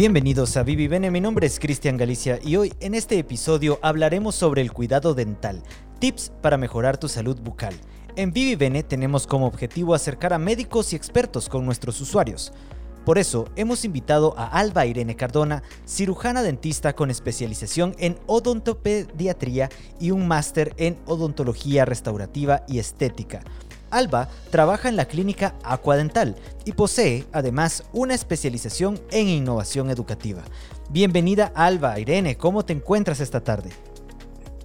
Bienvenidos a Vivi Bene, mi nombre es Cristian Galicia y hoy en este episodio hablaremos sobre el cuidado dental, tips para mejorar tu salud bucal. En Vivi Bene tenemos como objetivo acercar a médicos y expertos con nuestros usuarios. Por eso hemos invitado a Alba Irene Cardona, cirujana dentista con especialización en odontopediatría y un máster en odontología restaurativa y estética Alba trabaja en la clínica Aquadental y posee además una especialización en innovación educativa. Bienvenida Alba, Irene, ¿cómo te encuentras esta tarde?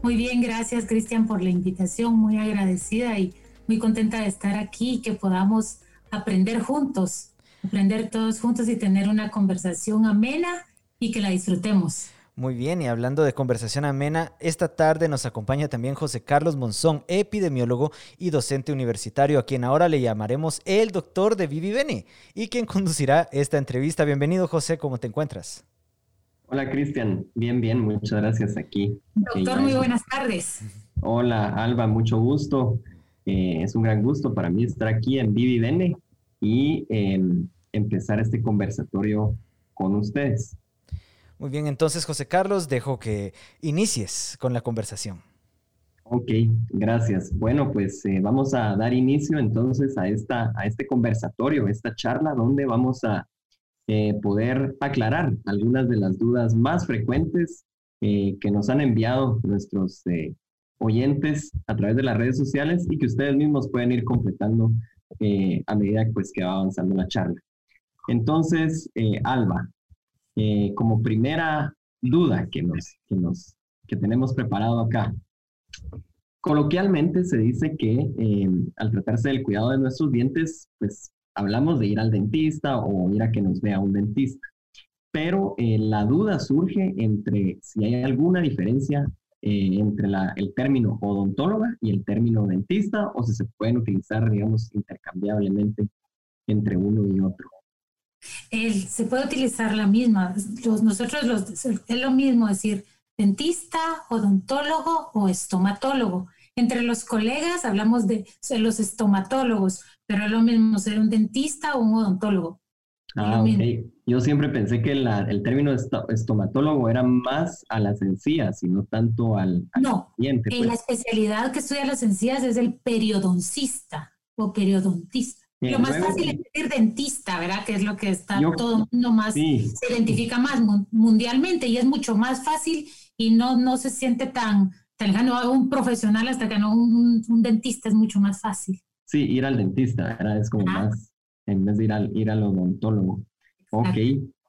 Muy bien, gracias Cristian por la invitación, muy agradecida y muy contenta de estar aquí y que podamos aprender juntos, aprender todos juntos y tener una conversación amena y que la disfrutemos. Muy bien, y hablando de conversación amena, esta tarde nos acompaña también José Carlos Monzón, epidemiólogo y docente universitario, a quien ahora le llamaremos el doctor de Vivi Bene, y quien conducirá esta entrevista. Bienvenido, José, ¿cómo te encuentras? Hola, Cristian. Bien, bien, muchas gracias aquí. Doctor, muy buenas tardes. Hola, Alba, mucho gusto. Eh, es un gran gusto para mí estar aquí en Vivi Bene y em, empezar este conversatorio con ustedes. Muy bien, entonces José Carlos, dejo que inicies con la conversación. Ok, gracias. Bueno, pues eh, vamos a dar inicio entonces a, esta, a este conversatorio, esta charla donde vamos a eh, poder aclarar algunas de las dudas más frecuentes eh, que nos han enviado nuestros oyentes a través de las redes sociales y que ustedes mismos pueden ir completando a medida pues, que va avanzando la charla. Entonces, Alba, eh, como primera duda que, nos, que, nos, que tenemos preparado acá. Coloquialmente se dice que eh, al tratarse del cuidado de nuestros dientes, pues hablamos de ir al dentista o ir a que nos vea un dentista. Pero eh, la duda surge entre si hay alguna diferencia entre la, el término odontóloga y el término dentista o si se pueden utilizar, digamos, intercambiablemente entre uno y otro se puede utilizar la misma. nosotros los, es lo mismo decir dentista, odontólogo o estomatólogo. Entre los colegas hablamos de los estomatólogos, pero es lo mismo ser un dentista o un odontólogo. Ah, ok. Yo siempre pensé que el término estomatólogo era más a las encías y no tanto al, al no, la pues. especialidad que estudia las encías es el periodoncista o periodontista. Lo más fácil es decir dentista, ¿verdad? Que es lo que está todo el mundo más, se identifica más mundialmente y es mucho más fácil y no, no se siente tan, tan lejano un profesional hasta que no un, dentista es mucho más fácil. Sí, ir al dentista, ¿verdad? Es como más, en vez de ir al, ir al odontólogo. Ok,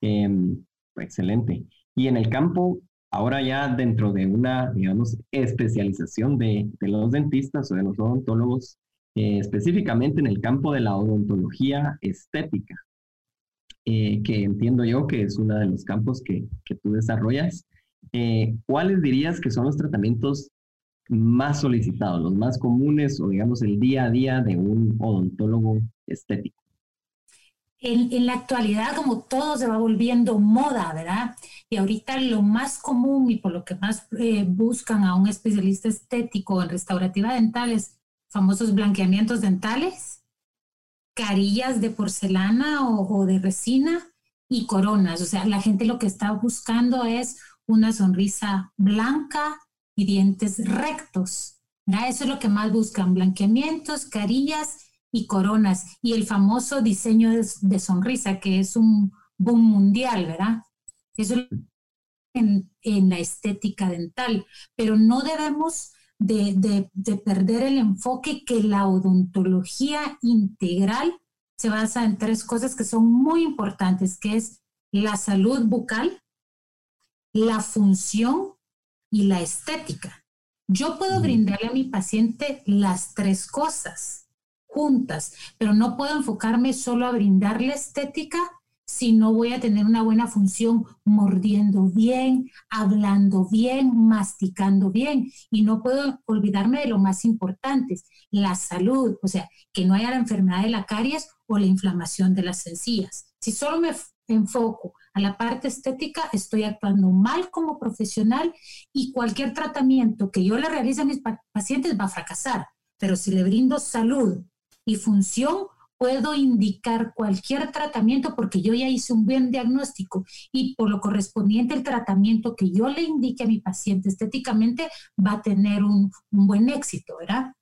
em, excelente. Y en el campo, ahora ya dentro de una, digamos, especialización de, de los dentistas o de los odontólogos, eh, específicamente en el campo de la odontología estética, eh, que entiendo yo que es uno de los campos que, que tú desarrollas. Eh, ¿Cuáles dirías que son los tratamientos más solicitados, los más comunes o digamos el día a día de un odontólogo estético? En, la actualidad, como todo se va volviendo moda, ¿verdad? Y ahorita lo más común y por lo que más buscan a un especialista estético en restaurativa dental es famosos blanqueamientos dentales, carillas de porcelana o, de resina y coronas. O sea, la gente lo que está buscando es una sonrisa blanca y dientes rectos. Eso es lo que más buscan, blanqueamientos, carillas y coronas. Y el famoso diseño de, sonrisa, que es un boom mundial, ¿verdad? Eso en, en la estética dental. Pero no debemos de, perder el enfoque que la odontología integral se basa en tres cosas que son muy importantes, que es la salud bucal, la función y la estética. Yo puedo brindarle a mi paciente las tres cosas juntas, pero no puedo enfocarme solo a brindarle estética si no voy a tener una buena función mordiendo bien, hablando bien, masticando bien. Y no puedo olvidarme de lo más importante, la salud, o sea, que no haya la enfermedad de la caries o la inflamación de las encías. Si solo me enfoco a la parte estética, estoy actuando mal como profesional y cualquier tratamiento que yo le realice a mis pacientes va a fracasar. Pero si le brindo salud y función, puedo indicar cualquier tratamiento porque yo ya hice un buen diagnóstico y por lo correspondiente el tratamiento que yo le indique a mi paciente estéticamente va a tener un, buen éxito, ¿verdad?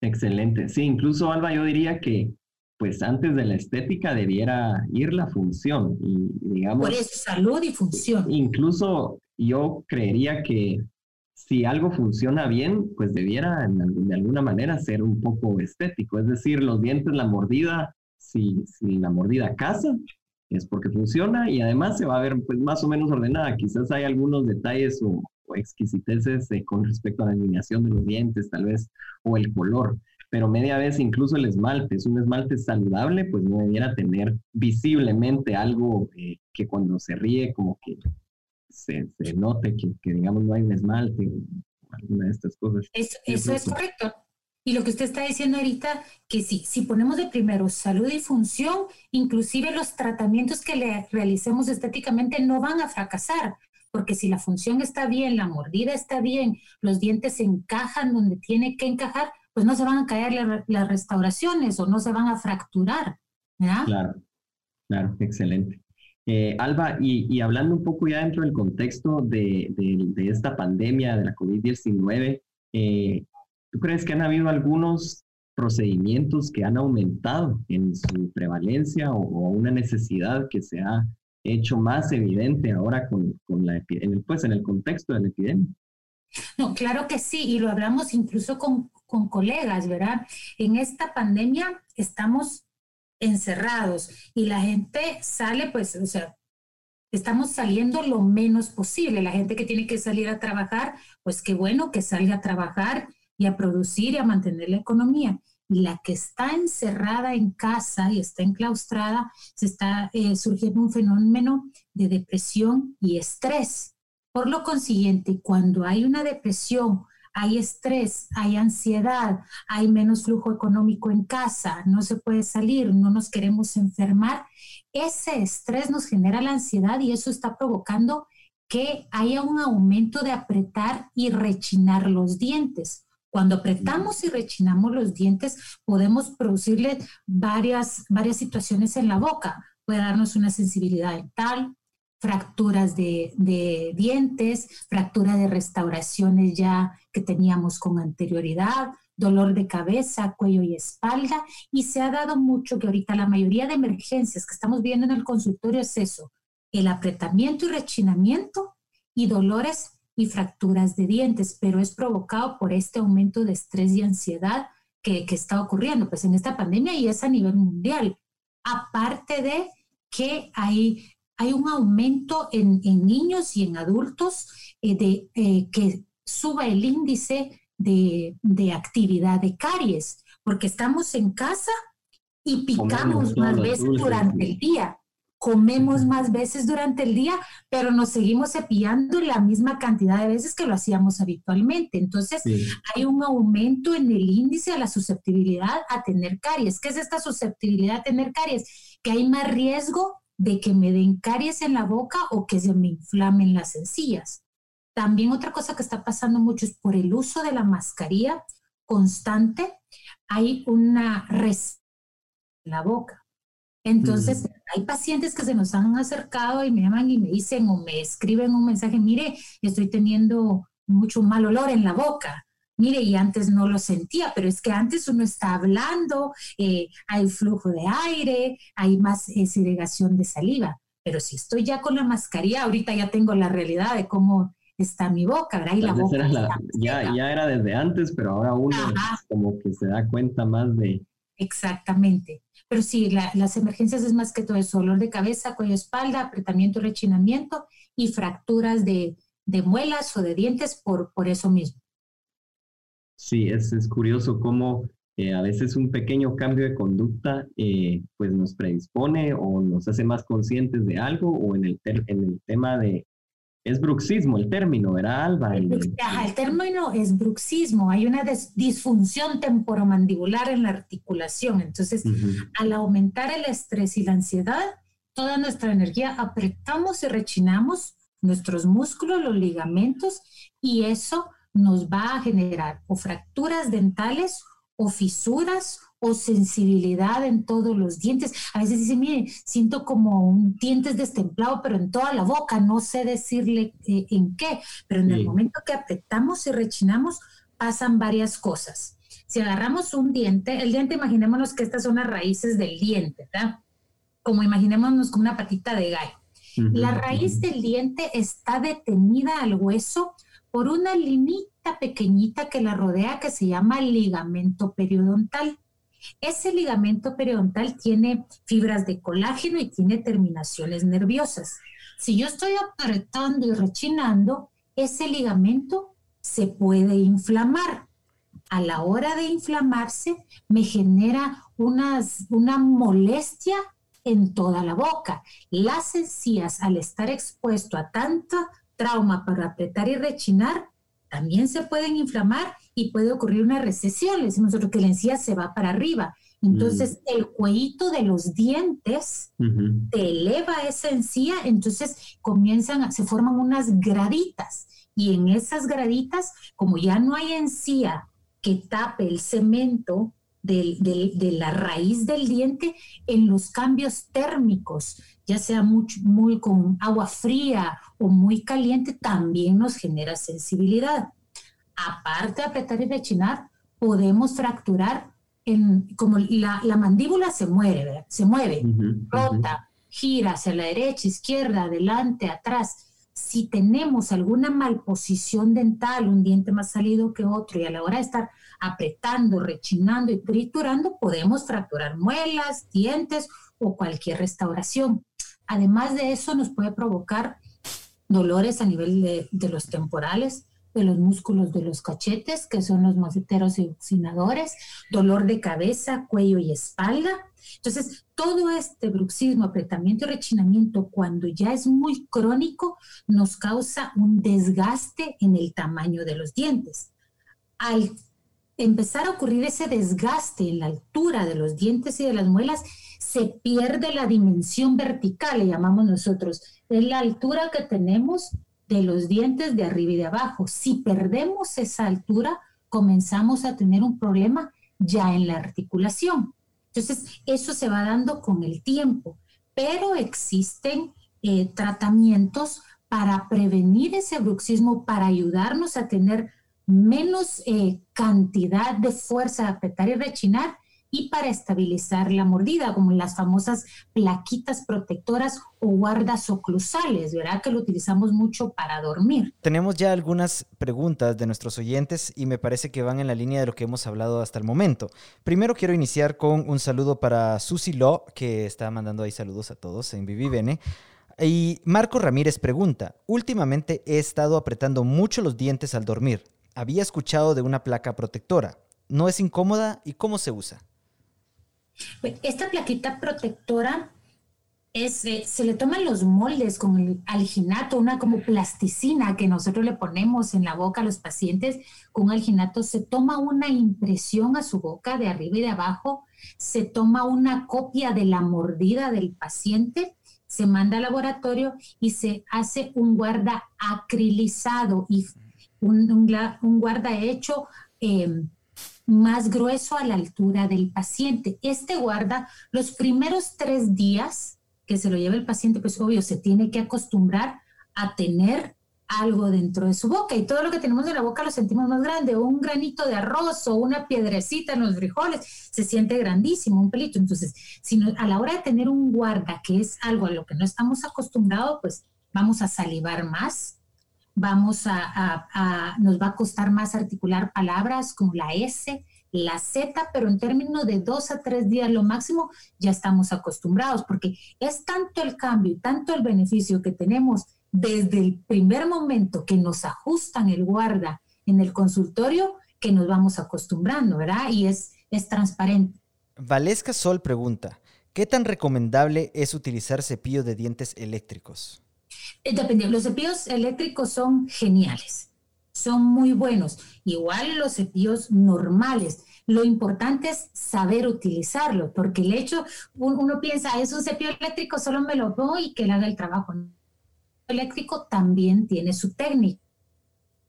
Excelente. Sí, incluso Alba, yo diría que pues antes de la estética debiera ir la función y digamos... Por eso, salud y función. Incluso yo creería que si algo funciona bien, pues debiera de alguna manera ser un poco estético. Es decir, los dientes, la mordida, si, si la mordida casa, es porque funciona y además se va a ver pues, más o menos ordenada. Quizás hay algunos detalles o, exquisiteces eh, con respecto a la alineación de los dientes, tal vez, o el color. Pero media vez incluso el esmalte, es un esmalte saludable, pues no debiera tener visiblemente algo eh, que cuando se ríe como que se, note que, digamos, no hay un esmalte o alguna de estas cosas. Eso, es correcto. Y lo que usted está diciendo ahorita, que sí, si ponemos de primero salud y función, inclusive los tratamientos que le realicemos estéticamente no van a fracasar, porque si la función está bien, la mordida está bien, los dientes encajan donde tiene que encajar, pues no se van a caer las restauraciones o no se van a fracturar. Claro, claro, excelente. Eh, Alba, y, hablando un poco ya dentro del contexto de, esta pandemia de la COVID-19, eh, ¿tú crees que han habido algunos procedimientos que han aumentado en su prevalencia o, una necesidad que se ha hecho más evidente ahora con, la, en el, pues, en el contexto de la epidemia? No, claro que sí, y lo hablamos incluso con, con colegas, ¿verdad? En esta pandemia estamos encerrados y la gente sale, pues, o sea, estamos saliendo lo menos posible. La gente que tiene que salir a trabajar, pues qué bueno que salga a trabajar y a producir y a mantener la economía. Y la que está encerrada en casa y está enclaustrada, se está eh, surgiendo un fenómeno de depresión y estrés. Por lo consiguiente, cuando hay una depresión hay estrés, hay ansiedad, hay menos flujo económico en casa, no se puede salir, no nos queremos enfermar, ese estrés nos genera la ansiedad y eso está provocando que haya un aumento de apretar y rechinar los dientes. Cuando apretamos y rechinamos los dientes, podemos producirle varias, varias situaciones en la boca. Puede darnos una sensibilidad dental, fracturas de, dientes, fractura de restauraciones ya que teníamos con anterioridad, dolor de cabeza, cuello y espalda, y se ha dado mucho que ahorita la mayoría de emergencias que estamos viendo en el consultorio es eso, el apretamiento y rechinamiento y dolores y fracturas de dientes, pero es provocado por este aumento de estrés y ansiedad que, que está ocurriendo pues en esta pandemia y es a nivel mundial. Aparte de que hay hay un aumento en, niños y en adultos eh, de eh, que suba el índice de, actividad de caries, porque estamos en casa y picamos más veces durante el día. Comemos más veces durante el día, pero nos seguimos cepillando la misma cantidad de veces que lo hacíamos habitualmente. Entonces, hay un aumento en el índice de la susceptibilidad a tener caries. ¿Qué es esta susceptibilidad a tener caries? Que hay más riesgo de que me den caries en la boca o que se me inflamen las encías. También otra cosa que está pasando mucho es por el uso de la mascarilla constante, hay una res en la boca. Entonces, hay pacientes que se nos han acercado y me llaman y me dicen o me escriben un mensaje, mire, estoy teniendo mucho mal olor en la boca mire, y antes no lo sentía, pero es que antes uno está hablando, eh, hay flujo de aire, hay más eh, segregación de saliva, pero si estoy ya con la mascarilla, ahorita ya tengo la realidad de cómo está mi boca, ¿verdad? Y la boca ya, ya era desde antes, pero ahora uno como que se da cuenta más de... Exactamente. Pero sí, las emergencias es más que todo eso, dolor de cabeza, cuello, espalda, apretamiento, rechinamiento y fracturas de, de muelas o de dientes por, por eso mismo. Sí, es, es curioso cómo eh, a veces un pequeño cambio de conducta eh, pues nos predispone o nos hace más conscientes de algo o en el, en el tema de, es bruxismo el término, ¿verdad, Alba? El, el término es bruxismo, hay una disfunción temporomandibular en la articulación, entonces al aumentar el estrés y la ansiedad, toda nuestra energía apretamos y rechinamos nuestros músculos, los ligamentos y eso nos va a generar o fracturas dentales o fisuras o sensibilidad en todos los dientes. A veces dice, mire, siento como un dientes destemplado, pero en toda la boca, no sé decirle eh, en qué, pero en el momento que apretamos y rechinamos, pasan varias cosas. Si agarramos un diente, el diente, imaginémonos que estas son las raíces del diente, ¿verdad? Como imaginémonos como una patita de gallo. La raíz del diente está detenida al hueso por una limita pequeñita que la rodea que se llama ligamento periodontal. Ese ligamento periodontal tiene fibras de colágeno y tiene terminaciones nerviosas. Si yo estoy apretando y rechinando, ese ligamento se puede inflamar. A la hora de inflamarse, me genera una molestia en toda la boca. Las encías, al estar expuesto a tanta trauma para apretar y rechinar, también se pueden inflamar y puede ocurrir una recesión. Le decimos nosotros que la encía se va para arriba. Entonces, mm. el cuellito de los dientes te eleva esa encía, entonces comienzan, se forman unas graditas. Y en esas graditas, como ya no hay encía que tape el cemento de, la raíz del diente, en los cambios térmicos, ya sea muy, muy con agua fría o muy caliente, también nos genera sensibilidad. Aparte de apretar y rechinar, podemos fracturar en, como la, mandíbula se mueve, se mueve, rota, gira hacia la derecha, izquierda, adelante, atrás. Si tenemos alguna malposición dental, un diente más salido que otro, y a la hora de estar apretando, rechinando y triturando, podemos fracturar muelas, dientes o cualquier restauración. Además de eso, nos puede provocar dolores a nivel de, los temporales, de los músculos de los cachetes, que son los maceteros y oxinadores, dolor de cabeza, cuello y espalda. Entonces, todo este bruxismo, apretamiento y rechinamiento, cuando ya es muy crónico, nos causa un desgaste en el tamaño de los dientes. Al empezar a ocurrir ese desgaste en la altura de los dientes y de las muelas, se pierde la dimensión vertical, le llamamos nosotros, es la altura que tenemos de los dientes de arriba y de abajo. Si perdemos esa altura, comenzamos a tener un problema ya en la articulación. Entonces, eso se va dando con el tiempo, pero existen eh, tratamientos para prevenir ese bruxismo, para ayudarnos a tener menos eh, cantidad de fuerza de apretar y rechinar y para estabilizar la mordida, como las famosas plaquitas protectoras o guardas oclusales, ¿verdad? Que lo utilizamos mucho para dormir. Tenemos ya algunas preguntas de nuestros oyentes y me parece que van en la línea de lo que hemos hablado hasta el momento. Primero quiero iniciar con un saludo para Susi Lo, que está mandando ahí saludos a todos en Vivivene. Y Marco Ramírez pregunta, últimamente he estado apretando mucho los dientes al dormir había escuchado de una placa protectora. ¿No es incómoda y cómo se usa? Pues, esta plaquita protectora es, se le toman los moldes con el alginato, una como plasticina que nosotros le ponemos en la boca a los pacientes con alginato. Se toma una impresión a su boca de arriba y de abajo, se toma una copia de la mordida del paciente, se manda al laboratorio y se hace un guarda acrilizado y un, guarda hecho em, más grueso a la altura del paciente. Este guarda los primeros tres días que se lo lleva el paciente, pues obvio, se tiene que acostumbrar a tener algo dentro de su boca y todo lo que tenemos en la boca lo sentimos más grande, un granito de arroz o una piedrecita en los frijoles se siente grandísimo, un pelito. Entonces, si a la hora de tener un guarda que es algo a lo que no estamos acostumbrados, pues vamos a salivar más, vamos a, nos va a costar más articular palabras como la S, la Z, pero en términos de dos a tres días lo máximo ya estamos acostumbrados, porque es tanto el cambio y tanto el beneficio que tenemos desde el primer momento que nos ajustan el guarda en el consultorio que nos vamos acostumbrando, ¿verdad? Y es, es transparente. Valesca Sol pregunta, ¿qué tan recomendable es utilizar cepillo de dientes eléctricos? Eh, los cepillos eléctricos son geniales, son muy buenos. Igual los cepillos normales. Lo importante es saber utilizarlo, porque el hecho, uno, piensa, es un cepillo eléctrico, solo me lo pongo y que le haga el trabajo. El eléctrico también tiene su técnica.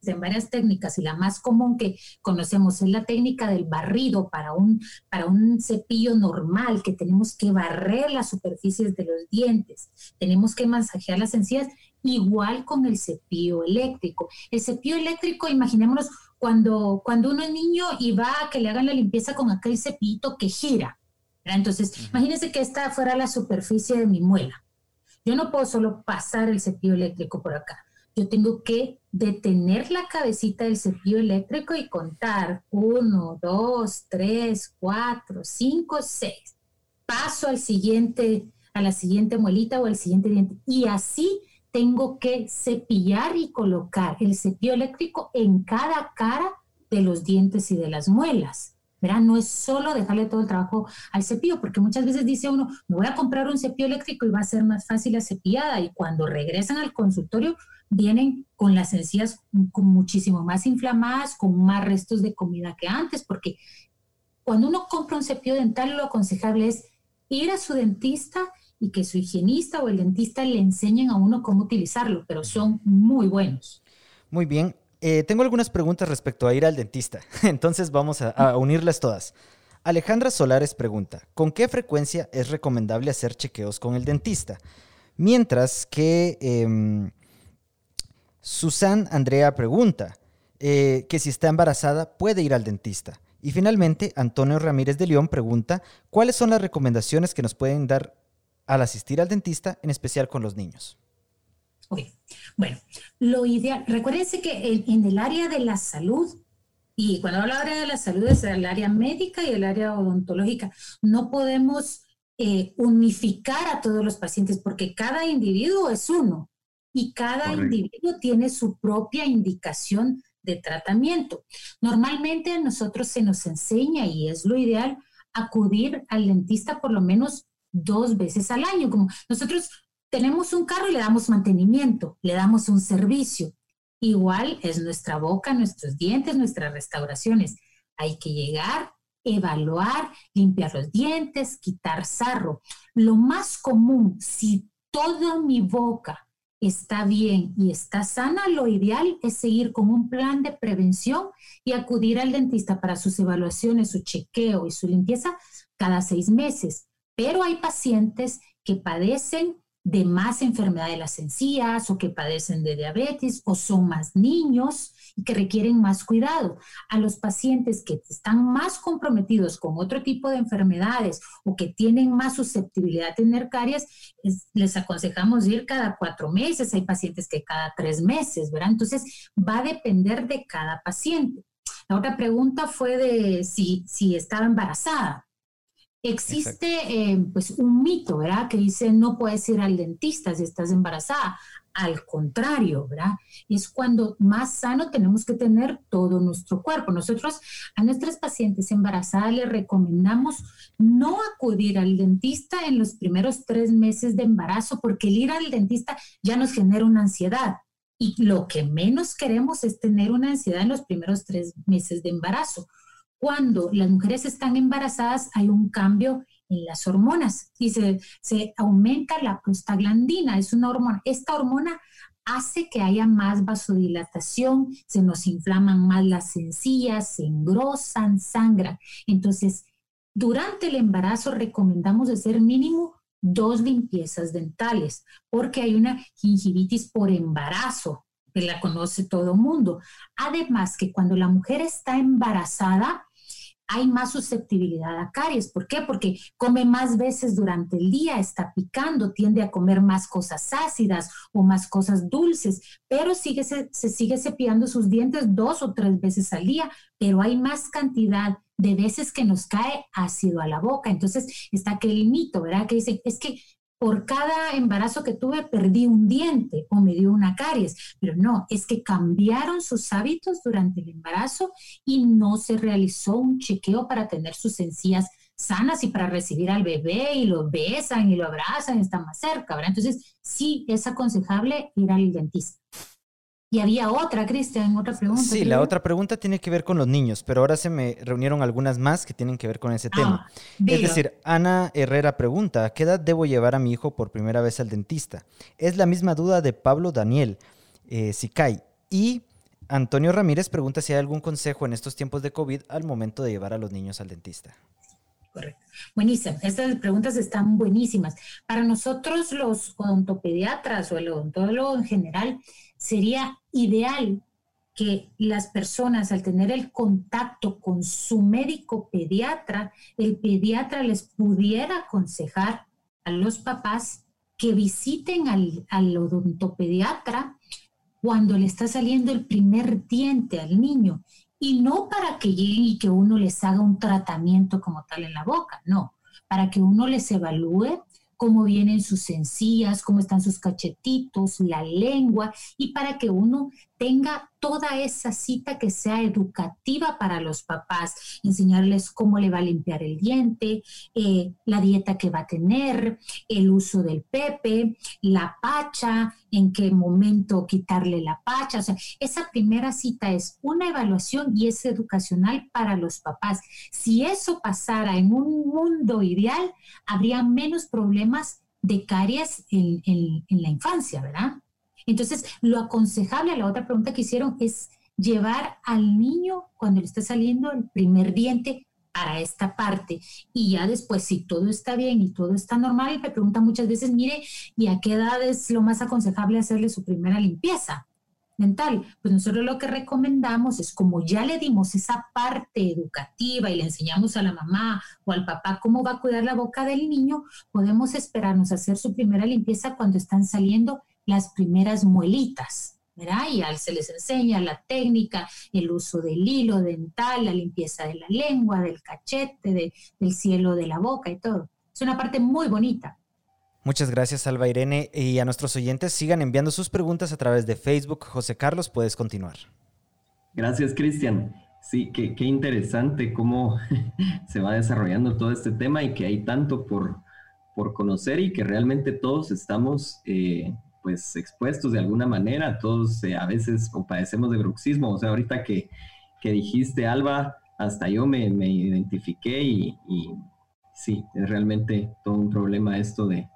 Existen varias técnicas y la más común que conocemos es la técnica del barrido para un, para un cepillo normal, que tenemos que barrer las superficies de los dientes, tenemos que masajear las encías, igual con el cepillo eléctrico. El cepillo eléctrico, imaginémonos cuando, cuando uno es niño y va a que le hagan la limpieza con aquel cepillito que gira. Entonces, imagínense que esta fuera la superficie de mi muela. Yo no puedo solo pasar el cepillo eléctrico por acá. Yo tengo que detener la cabecita del cepillo eléctrico y contar uno, dos, tres, cuatro, cinco, seis. Paso al siguiente, a la siguiente muelita o al siguiente diente. Y así tengo que cepillar y colocar el cepillo eléctrico en cada cara de los dientes y de las muelas. No es solo dejarle todo el trabajo al cepillo, porque muchas veces dice uno, me voy a comprar un cepillo eléctrico y va a ser más fácil la cepillada. Y cuando regresan al consultorio, vienen con las encías con muchísimo más inflamadas, con más restos de comida que antes, porque cuando uno compra un cepillo dental, lo aconsejable es ir a su dentista y que su higienista o el dentista le enseñen a uno cómo utilizarlo, pero son muy buenos. Muy bien. Eh, tengo algunas preguntas respecto a ir al dentista, entonces vamos a, unirlas todas. Alejandra Solares pregunta, ¿con qué frecuencia es recomendable hacer chequeos con el dentista? Mientras que em, Susan Andrea pregunta eh, que si está embarazada puede ir al dentista. Y finalmente, Antonio Ramírez de León pregunta, ¿cuáles son las recomendaciones que nos pueden dar al asistir al dentista, en especial con los niños? Bueno, lo ideal, recuérdense que en, el área de la salud, y cuando hablo área de la salud es el área médica y el área odontológica, no podemos eh, unificar a todos los pacientes porque cada individuo es uno y cada individuo tiene su propia indicación de tratamiento. Normalmente a nosotros se nos enseña, y es lo ideal, acudir al dentista por lo menos dos veces al año. Como nosotros tenemos un carro y le damos mantenimiento, le damos un servicio. Igual es nuestra boca, nuestros dientes, nuestras restauraciones. Hay que llegar, evaluar, limpiar los dientes, quitar sarro. Lo más común, si toda mi boca está bien y está sana, lo ideal es seguir con un plan de prevención y acudir al dentista para sus evaluaciones, su chequeo y su limpieza cada seis meses. Pero hay pacientes que padecen de más enfermedad de las encías o que padecen de diabetes o son más niños y que requieren más cuidado. A los pacientes que están más comprometidos con otro tipo de enfermedades o que tienen más susceptibilidad a tener caries, les aconsejamos ir cada cuatro meses. Hay pacientes que cada tres meses, ¿verdad? Entonces va a depender de cada paciente. La otra pregunta fue de si, si estaba embarazada. Existe eh, pues un mito, ¿verdad? Que dice no puedes ir al dentista si estás embarazada. Al contrario, ¿verdad? Es cuando más sano tenemos que tener todo nuestro cuerpo. Nosotros a nuestras pacientes embarazadas les recomendamos no acudir al dentista en los primeros tres meses de embarazo porque el ir al dentista ya nos genera una ansiedad. Y lo que menos queremos es tener una ansiedad en los primeros tres meses de embarazo cuando las mujeres están embarazadas hay un cambio en las hormonas y se, se aumenta la prostaglandina, es una hormona. Esta hormona hace que haya más vasodilatación, se nos inflaman más las encías, se engrosan, sangran. Entonces, durante el embarazo recomendamos hacer mínimo dos limpiezas dentales, porque hay una gingivitis por embarazo, la conoce todo mundo. Además que cuando la mujer está embarazada, hay más susceptibilidad a caries. ¿Por qué? Porque come más veces durante el día, está picando, tiende a comer más cosas ácidas o más cosas dulces, pero sigue, se, sigue cepillando sus dientes dos o tres veces al día, pero hay más cantidad de veces que nos cae ácido a la boca. Entonces está aquel mito, ¿verdad? Que dice, es que por cada embarazo que tuve perdí un diente o me dio una caries, pero no, es que cambiaron sus hábitos durante el embarazo y no se realizó un chequeo para tener sus encías sanas y para recibir al bebé y lo besan y lo abrazan y están más cerca, ¿verdad? Entonces, sí es aconsejable ir al dentista. Y había otra, Cristian, otra pregunta. Sí, la otra pregunta tiene que ver con los niños, pero ahora se me reunieron algunas más que tienen que ver con ese tema. Ah, es decir, Ana Herrera pregunta, ¿a qué edad debo llevar a mi hijo por primera vez al dentista? Es la misma duda de Pablo Daniel eh, Sicay. Y Antonio Ramírez pregunta si hay algún consejo en estos tiempos de COVID al momento de llevar a los niños al dentista. Correcto. Buenísimo. Estas preguntas están buenísimas. Para nosotros los odontopediatras o el odontólogo en general, sería ideal que las personas al tener el contacto con su médico pediatra, el pediatra les pudiera aconsejar a los papás que visiten al, al odontopediatra cuando le está saliendo el primer diente al niño. Y no para que lleguen y que uno les haga un tratamiento como tal en la boca, no, para que uno les evalúe cómo vienen sus encías, cómo están sus cachetitos, la lengua, y para que uno tenga toda esa cita que sea educativa para los papás, enseñarles cómo le va a limpiar el diente, eh, la dieta que va a tener, el uso del pepe, la pacha, en qué momento quitarle la pacha. O sea, esa primera cita es una evaluación y es educacional para los papás. Si eso pasara en un mundo ideal, habría menos problemas de caries en, en la infancia, ¿verdad? Entonces, lo aconsejable a la otra pregunta que hicieron es llevar al niño cuando le está saliendo el primer diente para esta parte. Y ya después, si todo está bien y todo está normal, me preguntan muchas veces, mire, ¿y a qué edad es lo más aconsejable hacerle su primera limpieza dental? Pues nosotros lo que recomendamos es, como ya le dimos esa parte educativa y le enseñamos a la mamá o al papá cómo va a cuidar la boca del niño, podemos esperarnos a hacer su primera limpieza cuando están saliendo las primeras muelitas, ¿verdad? Y se les enseña la técnica, el uso del hilo dental, la limpieza de la lengua, del cachete, del cielo de la boca y todo. Es una parte muy bonita. Muchas gracias, Alba Irene. Y a nuestros oyentes sigan enviando sus preguntas a través de Facebook. José Carlos, puedes continuar. Gracias, Cristian. Sí, qué, qué interesante cómo se va desarrollando todo este tema y que hay tanto por, por conocer y que realmente todos estamos eh, pues expuestos de alguna manera, todos eh, a veces padecemos de bruxismo, o sea, ahorita que, que dijiste Alba, hasta yo me, me identifiqué y, y, sí, es realmente todo un problema esto de,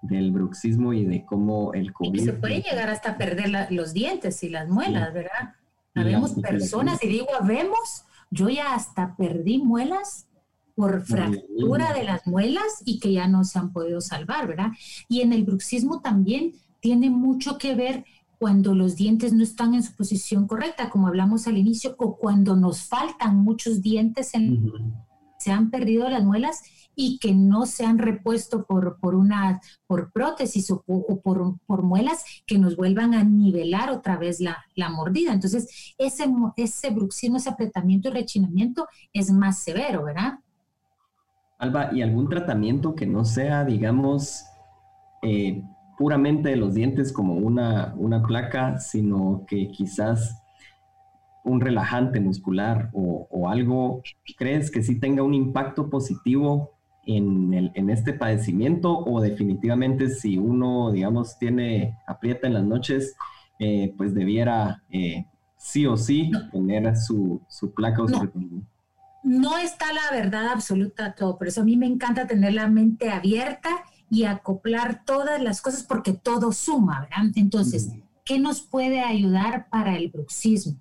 del bruxismo y de cómo el COVID... Y se puede llegar hasta perder los dientes y las muelas, ¿verdad? Habemos personas, y digo habemos, yo ya hasta perdí muelas por fractura de las muelas y que ya no se han podido salvar, ¿verdad? Y en el bruxismo también tiene mucho que ver cuando los dientes no están en su posición correcta, como hablamos al inicio, o cuando nos faltan muchos dientes, en, se han perdido las muelas y que no se han repuesto por, por una por prótesis o, por, por, muelas que nos vuelvan a nivelar otra vez la, la, mordida. Entonces, ese, ese bruxismo, ese apretamiento y rechinamiento es más severo, ¿verdad? Alba, ¿y algún tratamiento que no sea, digamos, eh, puramente de los dientes como una, una placa, sino que quizás un relajante muscular o, algo, ¿crees que sí tenga un impacto positivo en, el, en, este padecimiento o definitivamente si uno, digamos, tiene aprieta en las noches, eh, pues debiera eh, sí o sí tener su, su placa o su no. está la verdad absoluta todo, por eso a mí me encanta tener la mente abierta y acoplar todas las cosas porque todo suma, ¿verdad? Entonces, ¿qué nos puede ayudar para el bruxismo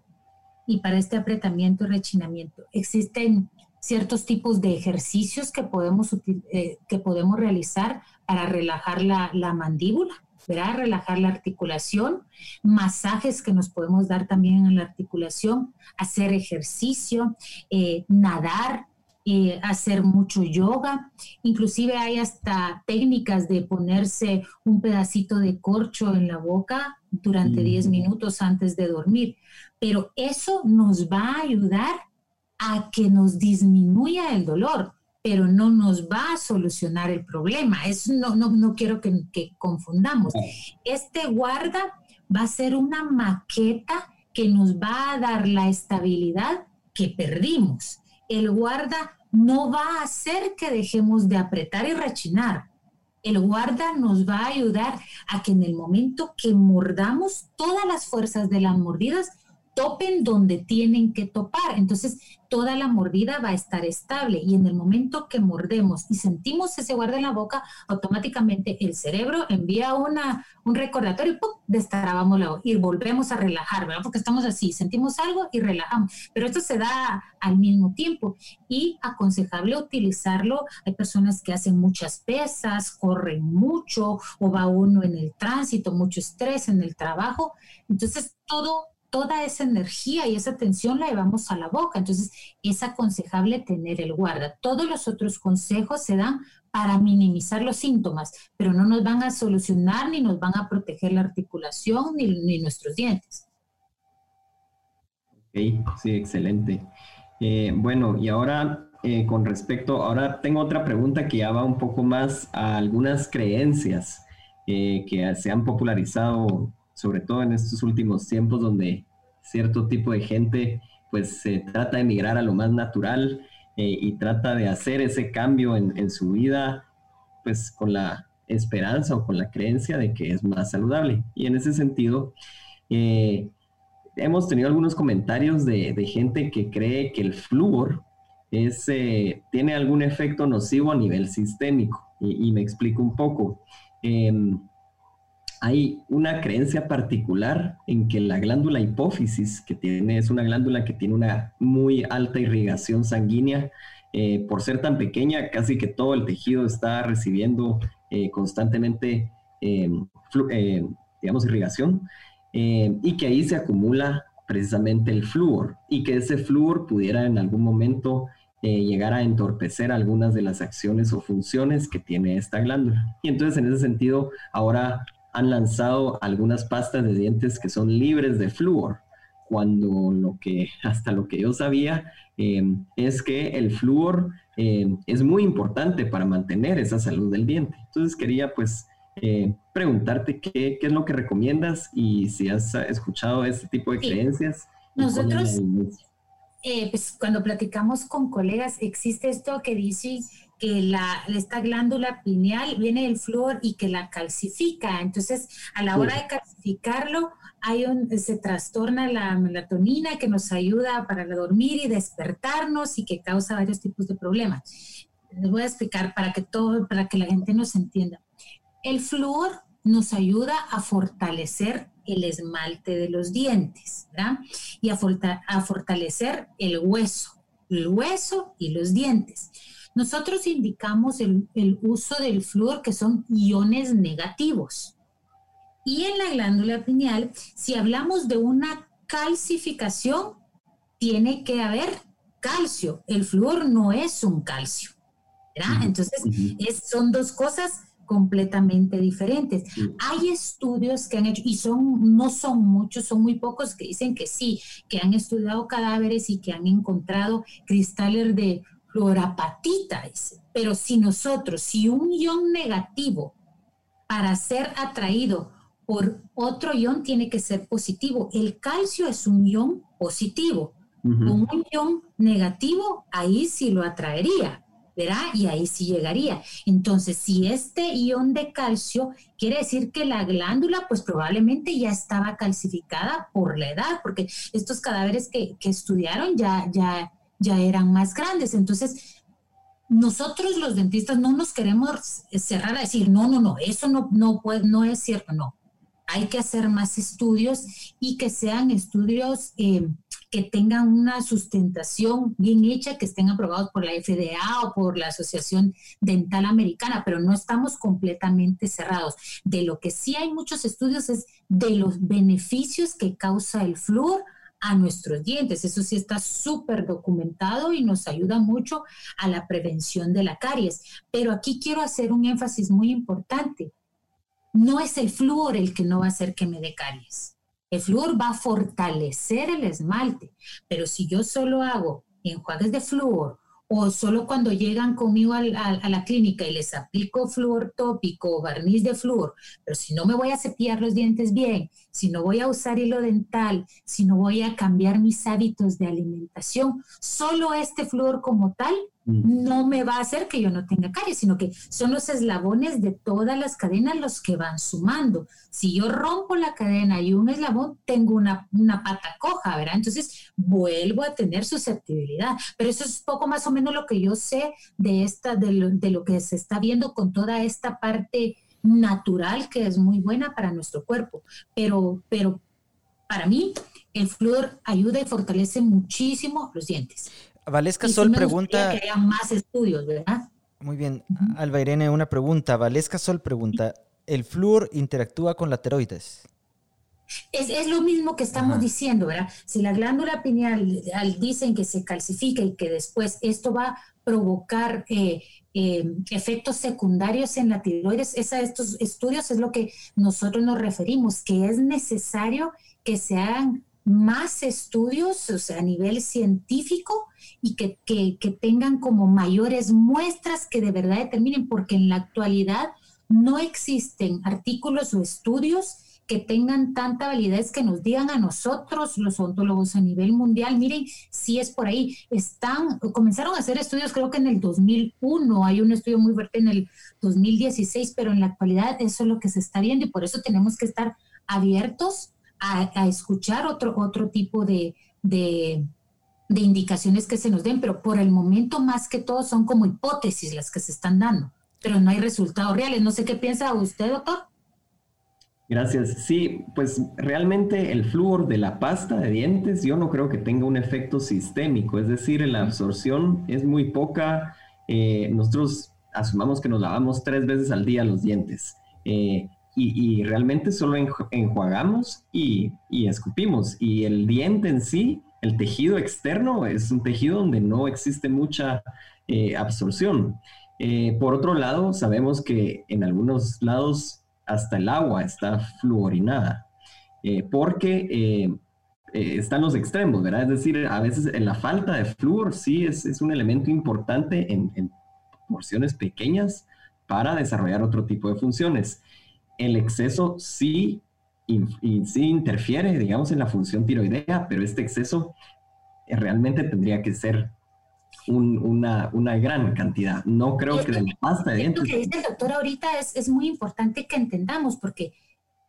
y para este apretamiento y rechinamiento? Existen ciertos tipos de ejercicios que podemos, eh, que podemos realizar para relajar la, mandíbula, ¿verdad? Relajar la articulación, masajes que nos podemos dar también en la articulación, hacer ejercicio, eh, nadar, eh, hacer mucho yoga, inclusive hay hasta técnicas de ponerse un pedacito de corcho en la boca durante 10 mm. minutos antes de dormir, pero eso nos va a ayudar a que nos disminuya el dolor, pero no nos va a solucionar el problema. Eso no, no, no quiero que, que confundamos. Este guarda va a ser una maqueta que nos va a dar la estabilidad que perdimos. El guarda no va a hacer que dejemos de apretar y rechinar. El guarda nos va a ayudar a que en el momento que mordamos, todas las fuerzas de las mordidas topen donde tienen que topar. Entonces, toda la mordida va a estar estable y en el momento que mordemos y sentimos ese guarda en la boca, automáticamente el cerebro envía una, un recordatorio ¡pum! destrabamos la y volvemos a relajar, ¿verdad? Porque estamos así, sentimos algo y relajamos. Pero esto se da al mismo tiempo y aconsejable utilizarlo. Hay personas que hacen muchas pesas, corren mucho o va uno en el tránsito, mucho estrés en el trabajo. Entonces, todo toda esa energía y esa tensión la llevamos a la boca. Entonces, es aconsejable tener el guarda. Todos los otros consejos se dan para minimizar los síntomas, pero no nos van a solucionar ni nos van a proteger la articulación ni, nuestros dientes. Ok, sí, excelente. Eh, bueno, y ahora eh, con respecto, ahora tengo otra pregunta que ya va un poco más a algunas creencias eh, que se han popularizado sobre todo en estos últimos tiempos donde cierto tipo de gente pues se trata de migrar a lo más natural eh, y trata de hacer ese cambio en, su vida pues con la esperanza o con la creencia de que es más saludable. Y en ese sentido, eh, hemos tenido algunos comentarios de, gente que cree que el flúor es, eh, tiene algún efecto nocivo a nivel sistémico. Y, y me explico un poco. Em, hay una creencia particular en que la glándula hipófisis, que tiene, es una glándula que tiene una muy alta irrigación sanguínea, eh, por ser tan pequeña, casi que todo el tejido está recibiendo eh, constantemente, em, eh, digamos, irrigación, y que ahí se acumula precisamente el flúor, y que ese flúor pudiera en algún momento llegar a entorpecer algunas de las acciones o funciones que tiene esta glándula. Y entonces, en ese sentido, ahora han lanzado algunas pastas de dientes que son libres de flúor, cuando lo que, hasta lo que yo sabía, eh, es que el flúor eh, es muy importante para mantener esa salud del diente. Entonces quería pues eh, preguntarte qué, qué, es lo que recomiendas y si has escuchado este tipo de creencias. Nosotros, pues cuando platicamos con colegas, existe esto que dice que la, esta glándula pineal viene del flúor y que la calcifica. Entonces, a la hora de calcificarlo, hay un, se trastorna la melatonina que nos ayuda para dormir y despertarnos y que causa varios tipos de problemas. Les voy a explicar para que todo, para que la gente nos entienda. El flúor nos ayuda a fortalecer el esmalte de los dientes, ¿verdad? Y a, a fortalecer el hueso, el hueso y los dientes. Nosotros indicamos el, uso del flúor que son iones negativos. Y en la glándula pineal, si hablamos de una calcificación, tiene que haber calcio. El flúor no es un calcio. ¿verdad? Entonces, son dos cosas completamente diferentes. Hay estudios que han hecho, y son, no son muchos, son muy pocos que dicen que sí, que han estudiado cadáveres y que han encontrado cristales de fluorapatita, pero si nosotros, si un ion negativo para ser atraído por otro ion tiene que ser positivo. El calcio es un ion positivo. un ion negativo, ahí sí lo atraería, ¿verdad? Y ahí sí llegaría. Entonces, si este ion de calcio quiere decir que la glándula, pues probablemente ya estaba calcificada por la edad, porque estos cadáveres que, que estudiaron ya, ya, ya eran más grandes. Entonces, nosotros los dentistas no nos queremos cerrar a decir, no, no, no, eso no, no, puede, no es cierto, no. Hay que hacer más estudios y que sean estudios eh, que tengan una sustentación bien hecha, que estén aprobados por la FDA o por la Asociación Dental Americana, pero no estamos completamente cerrados. De lo que sí hay muchos estudios es de los beneficios que causa el flúor a nuestros dientes. Eso sí está súper documentado y nos ayuda mucho a la prevención de la caries. Pero aquí quiero hacer un énfasis muy importante. No es el flúor el que no va a hacer que me dé caries. El flúor va a fortalecer el esmalte, pero si yo solo hago enjuagues de flúor o solo cuando llegan conmigo a, la clínica y les aplico flúor tópico o barniz de flúor, pero si no me voy a cepillar los dientes bien, si no voy a usar hilo dental, si no voy a cambiar mis hábitos de alimentación, solo este flúor como tal. No me va a hacer que yo no tenga caries, sino que son los eslabones de todas las cadenas los que van sumando. Si yo rompo la cadena y un eslabón, tengo una, una pata coja, ¿verdad? Entonces vuelvo a tener susceptibilidad. Pero eso es poco más o menos lo que yo sé de, esta, de, lo, de lo que se está viendo con toda esta parte natural que es muy buena para nuestro cuerpo. Pero, pero para mí, el flúor ayuda y fortalece muchísimo los dientes. Valesca Sol pregunta. Que haya más estudios, ¿verdad? Muy bien. Alba Irene, una pregunta. Valesca Sol pregunta: ¿el flúor interactúa con la tiroides? Es, lo mismo que estamos diciendo, ¿verdad? Si la glándula pineal dicen que se calcifica y que después esto va a provocar eh, eh, efectos secundarios en la tiroides, es a estos estudios es lo que nosotros nos referimos, que es necesario que se hagan más estudios, a nivel científico y que, tengan como mayores muestras que de verdad determinen, porque en la actualidad no existen artículos o estudios que tengan tanta validez que nos digan a nosotros, los ontólogos a nivel mundial, miren si es por ahí. Están, comenzaron a hacer estudios creo que en el 2001, hay un estudio muy fuerte en el 2016, pero en la actualidad eso es lo que se está viendo y por eso tenemos que estar abiertos a, escuchar otro, otro tipo de, de, indicaciones que se nos den, pero por el momento más que todo son como hipótesis las que se están dando, pero no hay resultados reales. No sé qué piensa usted, doctor. Gracias. Sí, pues realmente el flúor de la pasta de dientes yo no creo que tenga un efecto sistémico, es decir, la absorción es muy poca. Eh, nosotros asumamos que nos lavamos tres veces al día los dientes. Eh, y, realmente solo enjuagamos y, escupimos. Y el diente en sí, el tejido externo, es un tejido donde no existe mucha eh, absorción. Eh, por otro lado, sabemos que en algunos lados hasta el agua está fluorinada, eh, porque están los extremos, ¿verdad? Es decir, a veces la falta de flúor sí es, es un elemento importante en, en porciones pequeñas para desarrollar otro tipo de funciones el exceso sí, sí interfiere, digamos, en la función tiroidea, pero este exceso eh, realmente tendría que ser una, gran cantidad. No creo que de la pasta de dientes. Lo que dice el doctor ahorita es, es muy importante que entendamos, porque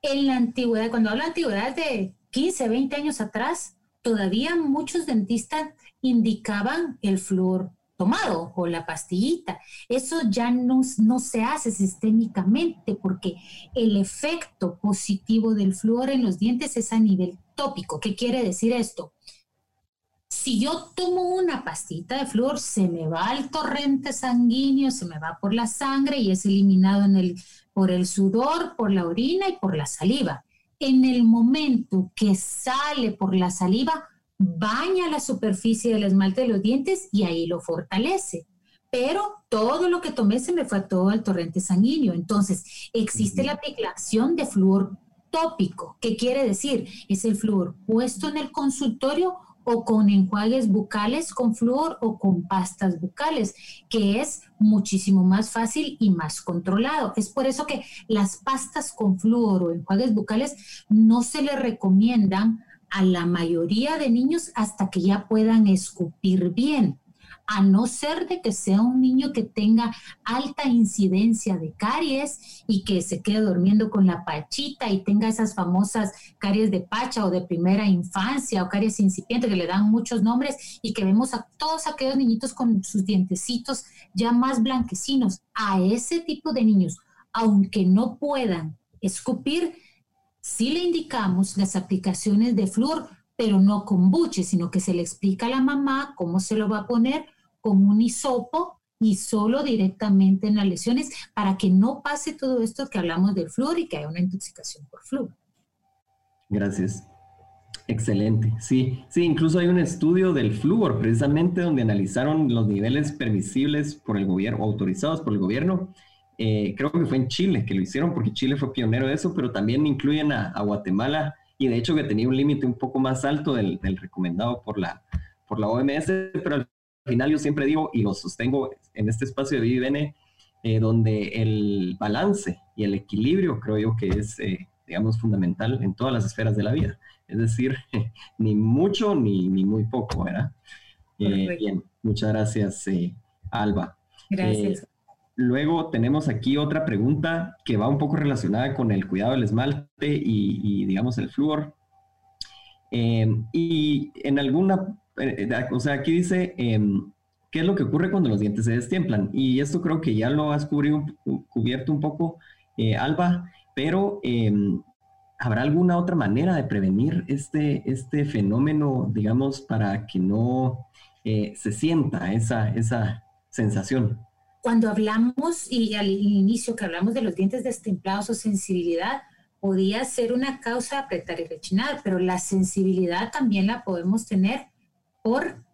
en la antigüedad, cuando habla de antigüedad de 15, 20 años atrás, todavía muchos dentistas indicaban el flúor tomado o la pastillita. Eso ya no, no se hace sistémicamente porque el efecto positivo del flúor en los dientes es a nivel tópico. ¿Qué quiere decir esto? Si yo tomo una pastita de flúor, se me va al torrente sanguíneo, se me va por la sangre y es eliminado en el, por el sudor, por la orina y por la saliva. En el momento que sale por la saliva, baña la superficie del esmalte de los dientes y ahí lo fortalece. Pero todo lo que tomé se me fue todo al torrente sanguíneo. Entonces, existe la aplicación de flúor tópico. ¿Qué quiere decir? Es el flúor puesto en el consultorio o con enjuagues bucales con flúor o con pastas bucales, que es muchísimo más fácil y más controlado. Es por eso que las pastas con flúor o enjuagues bucales no se le recomiendan a la mayoría de niños hasta que ya puedan escupir bien, a no ser de que sea un niño que tenga alta incidencia de caries y que se quede durmiendo con la pachita y tenga esas famosas caries de pacha o de primera infancia o caries incipientes que le dan muchos nombres y que vemos a todos aquellos niñitos con sus dientecitos ya más blanquecinos. A ese tipo de niños, aunque no puedan escupir, sí le indicamos las aplicaciones de flúor, pero no con buche, sino que se le explica a la mamá cómo se lo va a poner con un hisopo y solo directamente en las lesiones para que no pase todo esto que hablamos del flúor y que haya una intoxicación por flúor. Gracias. Excelente. Sí, sí, incluso hay un estudio del flúor precisamente donde analizaron los niveles permisibles por el gobierno, autorizados por el gobierno eh, creo que fue en Chile que lo hicieron, porque Chile fue pionero de eso, pero también incluyen a, Guatemala y de hecho que tenía un límite un poco más alto del, recomendado por la, por la OMS, pero al final yo siempre digo y lo sostengo en este espacio de VIVN, eh, donde el balance y el equilibrio creo yo que es, eh, digamos, fundamental en todas las esferas de la vida. Es decir, ni mucho ni, ni muy poco, ¿verdad? bien, muchas gracias. Alba. Gracias. Eh, luego tenemos aquí otra pregunta que va un poco relacionada con el cuidado del esmalte y, digamos, el flúor. Em, y en alguna, eh, o sea, aquí dice, em, ¿qué es lo que ocurre cuando los dientes se destiemplan? Y esto creo que ya lo has cubierto un poco, eh, Alba, pero em, ¿habrá alguna otra manera de prevenir este, este fenómeno, digamos, para que no eh, se sienta esa, esa sensación? Cuando hablamos, y al inicio que hablamos de los dientes destemplados o sensibilidad, podía ser una causa apretar y rechinar, pero la sensibilidad también la podemos tener por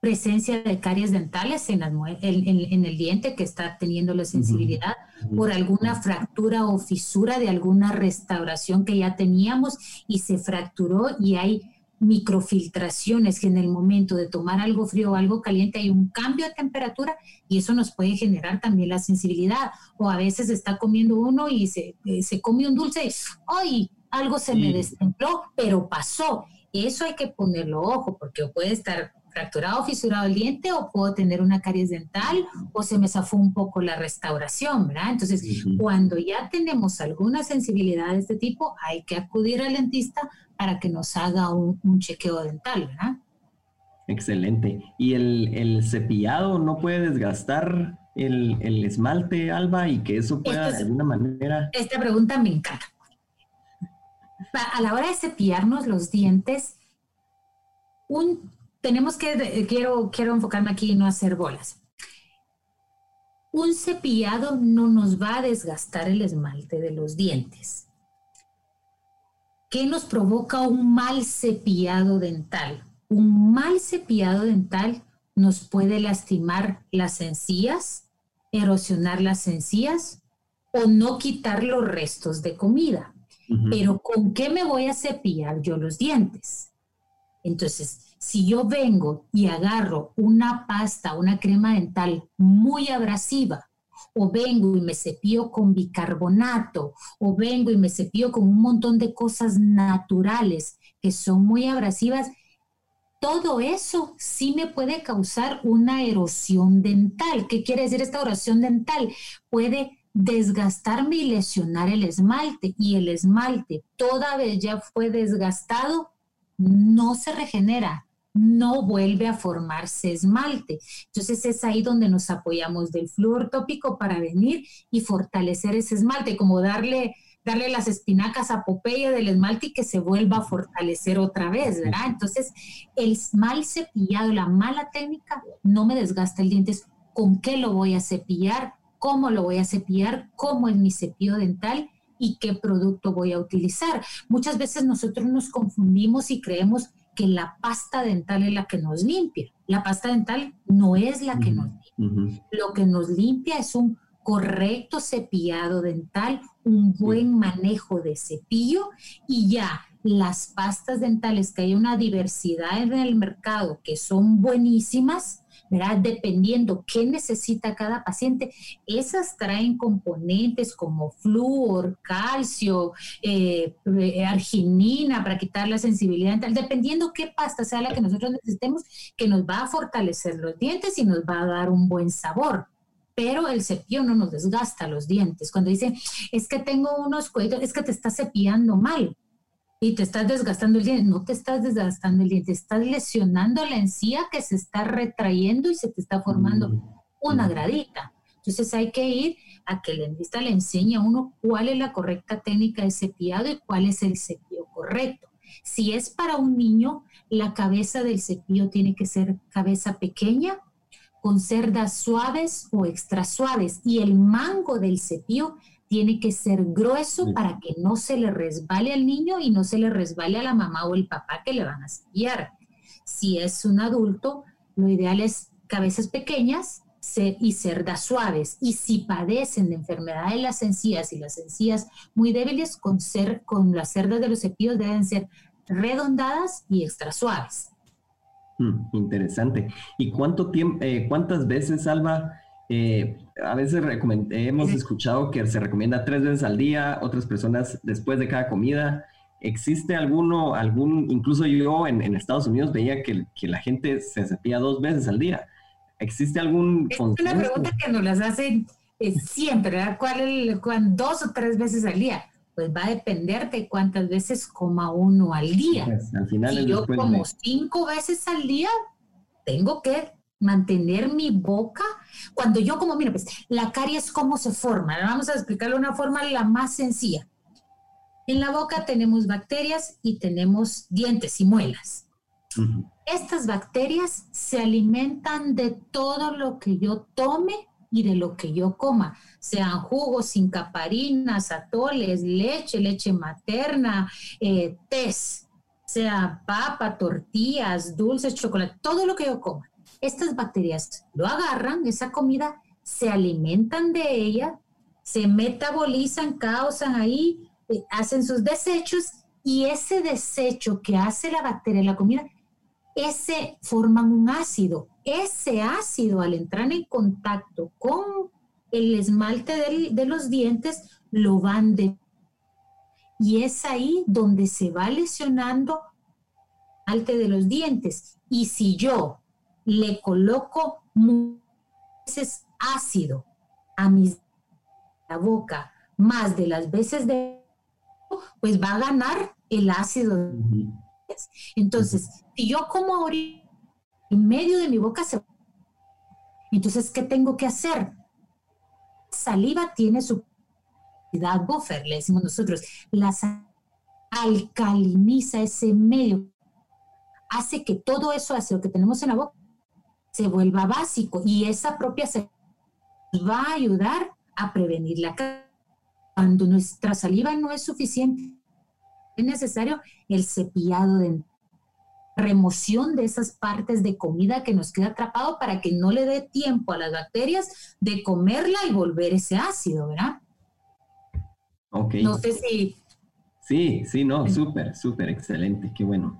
presencia de caries dentales en, en, el diente que está teniendo la sensibilidad, por alguna fractura o fisura de alguna restauración que ya teníamos y se fracturó y hay microfiltraciones que en el momento de tomar algo frío o algo caliente hay un cambio de temperatura y eso nos puede generar también la sensibilidad. O a veces está comiendo uno y se, eh, se come un dulce y ¡ay! Algo se me destempló, pero pasó. Eso hay que ponerlo ojo porque puede estar fracturado o fisurado el diente o puedo tener una caries dental o se me zafó un poco la restauración, ¿verdad? Entonces, cuando ya tenemos alguna sensibilidad de este tipo, hay que acudir al dentista para que nos haga un, chequeo dental, ¿verdad? Excelente. ¿Y el, cepillado no puede desgastar el, esmalte, Alba, y que eso pueda de alguna manera... Esta pregunta me encanta. A la hora de cepillarnos los dientes, un tenemos que, quiero, quiero enfocarme aquí y no hacer bolas. Un cepillado no nos va a desgastar el esmalte de los dientes. ¿Qué nos provoca un mal cepillado dental? Un mal cepillado dental nos puede lastimar las encías, erosionar las encías o no quitar los restos de comida. Pero ¿con qué me voy a cepillar yo los dientes? Entonces, si yo vengo y agarro una pasta, una crema dental muy abrasiva, o vengo y me cepillo con bicarbonato, o vengo y me cepillo con un montón de cosas naturales que son muy abrasivas, todo eso sí me puede causar una erosión dental. ¿Qué quiere decir esta erosión dental? Puede desgastarme y lesionar el esmalte y el esmalte toda vez ya fue desgastado, no se regenera, no vuelve a formarse esmalte. Entonces es ahí donde nos apoyamos del flúor tópico para venir y fortalecer ese esmalte, como darle, darle las espinacas a Popeye del esmalte y que se vuelva a fortalecer otra vez, ¿verdad? Entonces el mal cepillado, la mala técnica, no me desgasta el diente. ¿Con qué lo voy a cepillar? ¿Cómo lo voy a cepillar? ¿Cómo es mi cepillo dental? y qué producto voy a utilizar. Muchas veces nosotros nos confundimos y creemos que la pasta dental es la que nos limpia. La pasta dental no es la que nos limpia. Lo que nos limpia es un correcto cepillado dental, un buen manejo de cepillo y ya las pastas dentales que hay una diversidad en el mercado que son buenísimas, Dependiendo qué necesita cada paciente, esas traen componentes como flúor, calcio, eh, arginina para quitar la sensibilidad dental, dependiendo qué pasta sea la que nosotros necesitemos, que nos va a fortalecer los dientes y nos va a dar un buen sabor. Pero el cepillo no nos desgasta los dientes. Cuando dicen, es que tengo unos cuellos, es que te está cepillando mal y te estás desgastando el diente. No te estás desgastando el diente, estás lesionando la encía que se está retrayendo y se te está formando mm. una gradita. Entonces hay que ir a que el dentista le enseñe a uno cuál es la correcta técnica de cepillado y cuál es el cepillo correcto. Si es para un niño, la cabeza del cepillo tiene que ser cabeza pequeña, con cerdas suaves o extra suaves, y el mango del cepillo tiene que ser grueso para que no se le resbale al niño y no se le resbale a la mamá o el papá que le van a cepillar. Si es un adulto, lo ideal es cabezas pequeñas y cerdas suaves. Y si padecen de enfermedad de las encías y las encías muy débiles, con, ser, con las cerdas de los cepillos deben ser redondadas y extra suaves. Hmm, interesante. ¿Y cuánto tiempo, eh, cuántas veces, Alba, eh, a veces hemos escuchado que se recomienda tres veces al día, otras personas después de cada comida. ¿Existe alguno, algún, incluso yo en, Estados Unidos veía que, la gente se cepilla dos veces al día? ¿Existe algún Es una pregunta que nos las hacen eh, siempre, ¿verdad? ¿Cuál, cuál, dos o tres veces al día? Pues va a depender de cuántas veces coma uno al día. Pues, al final si yo como cinco veces al día, tengo que mantener mi boca. Cuando yo como, mira, pues la caries, ¿cómo se forma? Vamos a explicarlo de una forma la más sencilla. En la boca tenemos bacterias y tenemos dientes y muelas. Estas bacterias se alimentan de todo lo que yo tome y de lo que yo coma, sean jugos sin caparinas, atoles, leche, leche materna, eh, tés, sea papa, tortillas, dulces, chocolate, todo lo que yo coma. Estas bacterias lo agarran, esa comida, se alimentan de ella, se metabolizan, causan ahí, eh, hacen sus desechos y ese desecho que hace la bacteria en la comida ese forman un ácido. Ese ácido al entrar en contacto con el esmalte de los dientes lo van de... Y es ahí donde se va lesionando el esmalte de los dientes. Y si yo le coloco veces ácido a mi la boca más de las veces de pues va a ganar el ácido. Entonces, si yo como ahorita, en medio de mi boca se... Entonces, ¿qué tengo que hacer? Saliva tiene su buffer, le decimos nosotros. La alcaliniza ese medio, hace que todo eso lo que tenemos en la boca se vuelva básico y esa propia se va a ayudar a prevenir la cuando nuestra saliva no es suficiente es necesario el cepillado de remoción de esas partes de comida que nos queda atrapado para que no le dé tiempo a las bacterias de comerla y volver ese ácido, ¿verdad? Ok. No sé si... Sí, sí, no, súper, súper, excelente, qué bueno.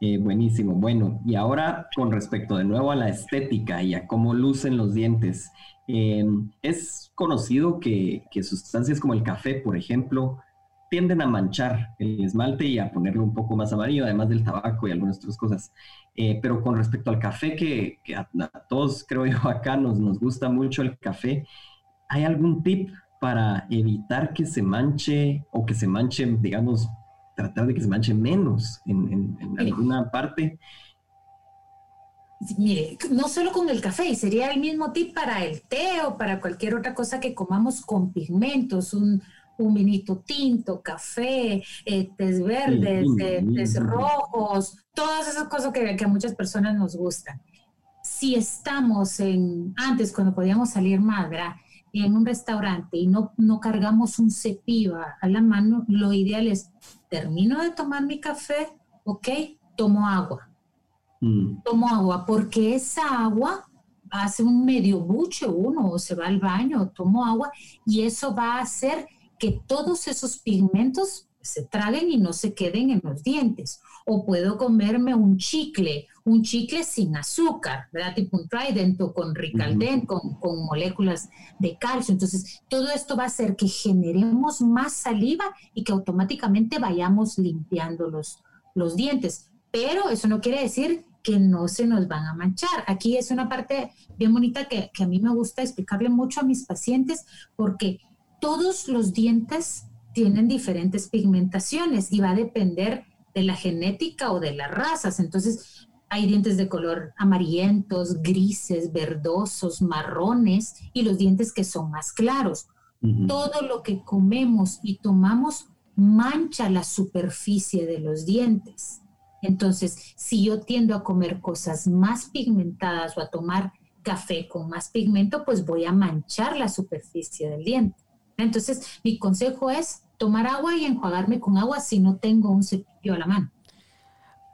Buenísimo. Bueno, y ahora con respecto de nuevo a la estética y a cómo lucen los dientes, eh, es conocido que, que, sustancias como el café, por ejemplo, tienden a manchar el esmalte y a ponerlo un poco más amarillo, además del tabaco y algunas otras cosas. Eh, pero con respecto al café, que, a, todos creo yo acá nos, nos gusta mucho el café, ¿hay algún tip para evitar que se manche o que se manche, digamos, tratar de que se manche menos en, en, alguna parte? Mire, no solo con el café, sería el mismo tip para el té o para cualquier otra cosa que comamos con pigmentos, un, un vinito tinto, café, eh, tés verdes, eh, rojos, todas esas cosas que, a muchas personas nos gustan. Si estamos en, antes cuando podíamos salir más, ¿verdad? En un restaurante y no, no cargamos un cepillo a, la mano, lo ideal es, termino de tomar mi café, ok, tomo agua. Mm. Tomo agua porque esa agua hace un medio buche uno o se va al baño, tomo agua y eso va a hacer que todos esos pigmentos se traguen y no se queden en los dientes. O puedo comerme un chicle, un chicle sin azúcar, ¿verdad? Tipo un Trident o con Ricaldent, con, con, moléculas de calcio. Entonces, todo esto va a hacer que generemos más saliva y que automáticamente vayamos limpiando los, los dientes. Pero eso no quiere decir que no se nos van a manchar. Aquí es una parte bien bonita que, que a mí me gusta explicarle mucho a mis pacientes porque todos los dientes tienen diferentes pigmentaciones y va a depender de la genética o de las razas. Entonces, hay dientes de color amarillentos, grises, verdosos, marrones y los dientes que son más claros. Todo lo que comemos y tomamos mancha la superficie de los dientes. Entonces, si yo tiendo a comer cosas más pigmentadas o a tomar café con más pigmento, pues voy a manchar la superficie del diente. Entonces, mi consejo es tomar agua y enjuagarme con agua si no tengo un cepillo a la mano.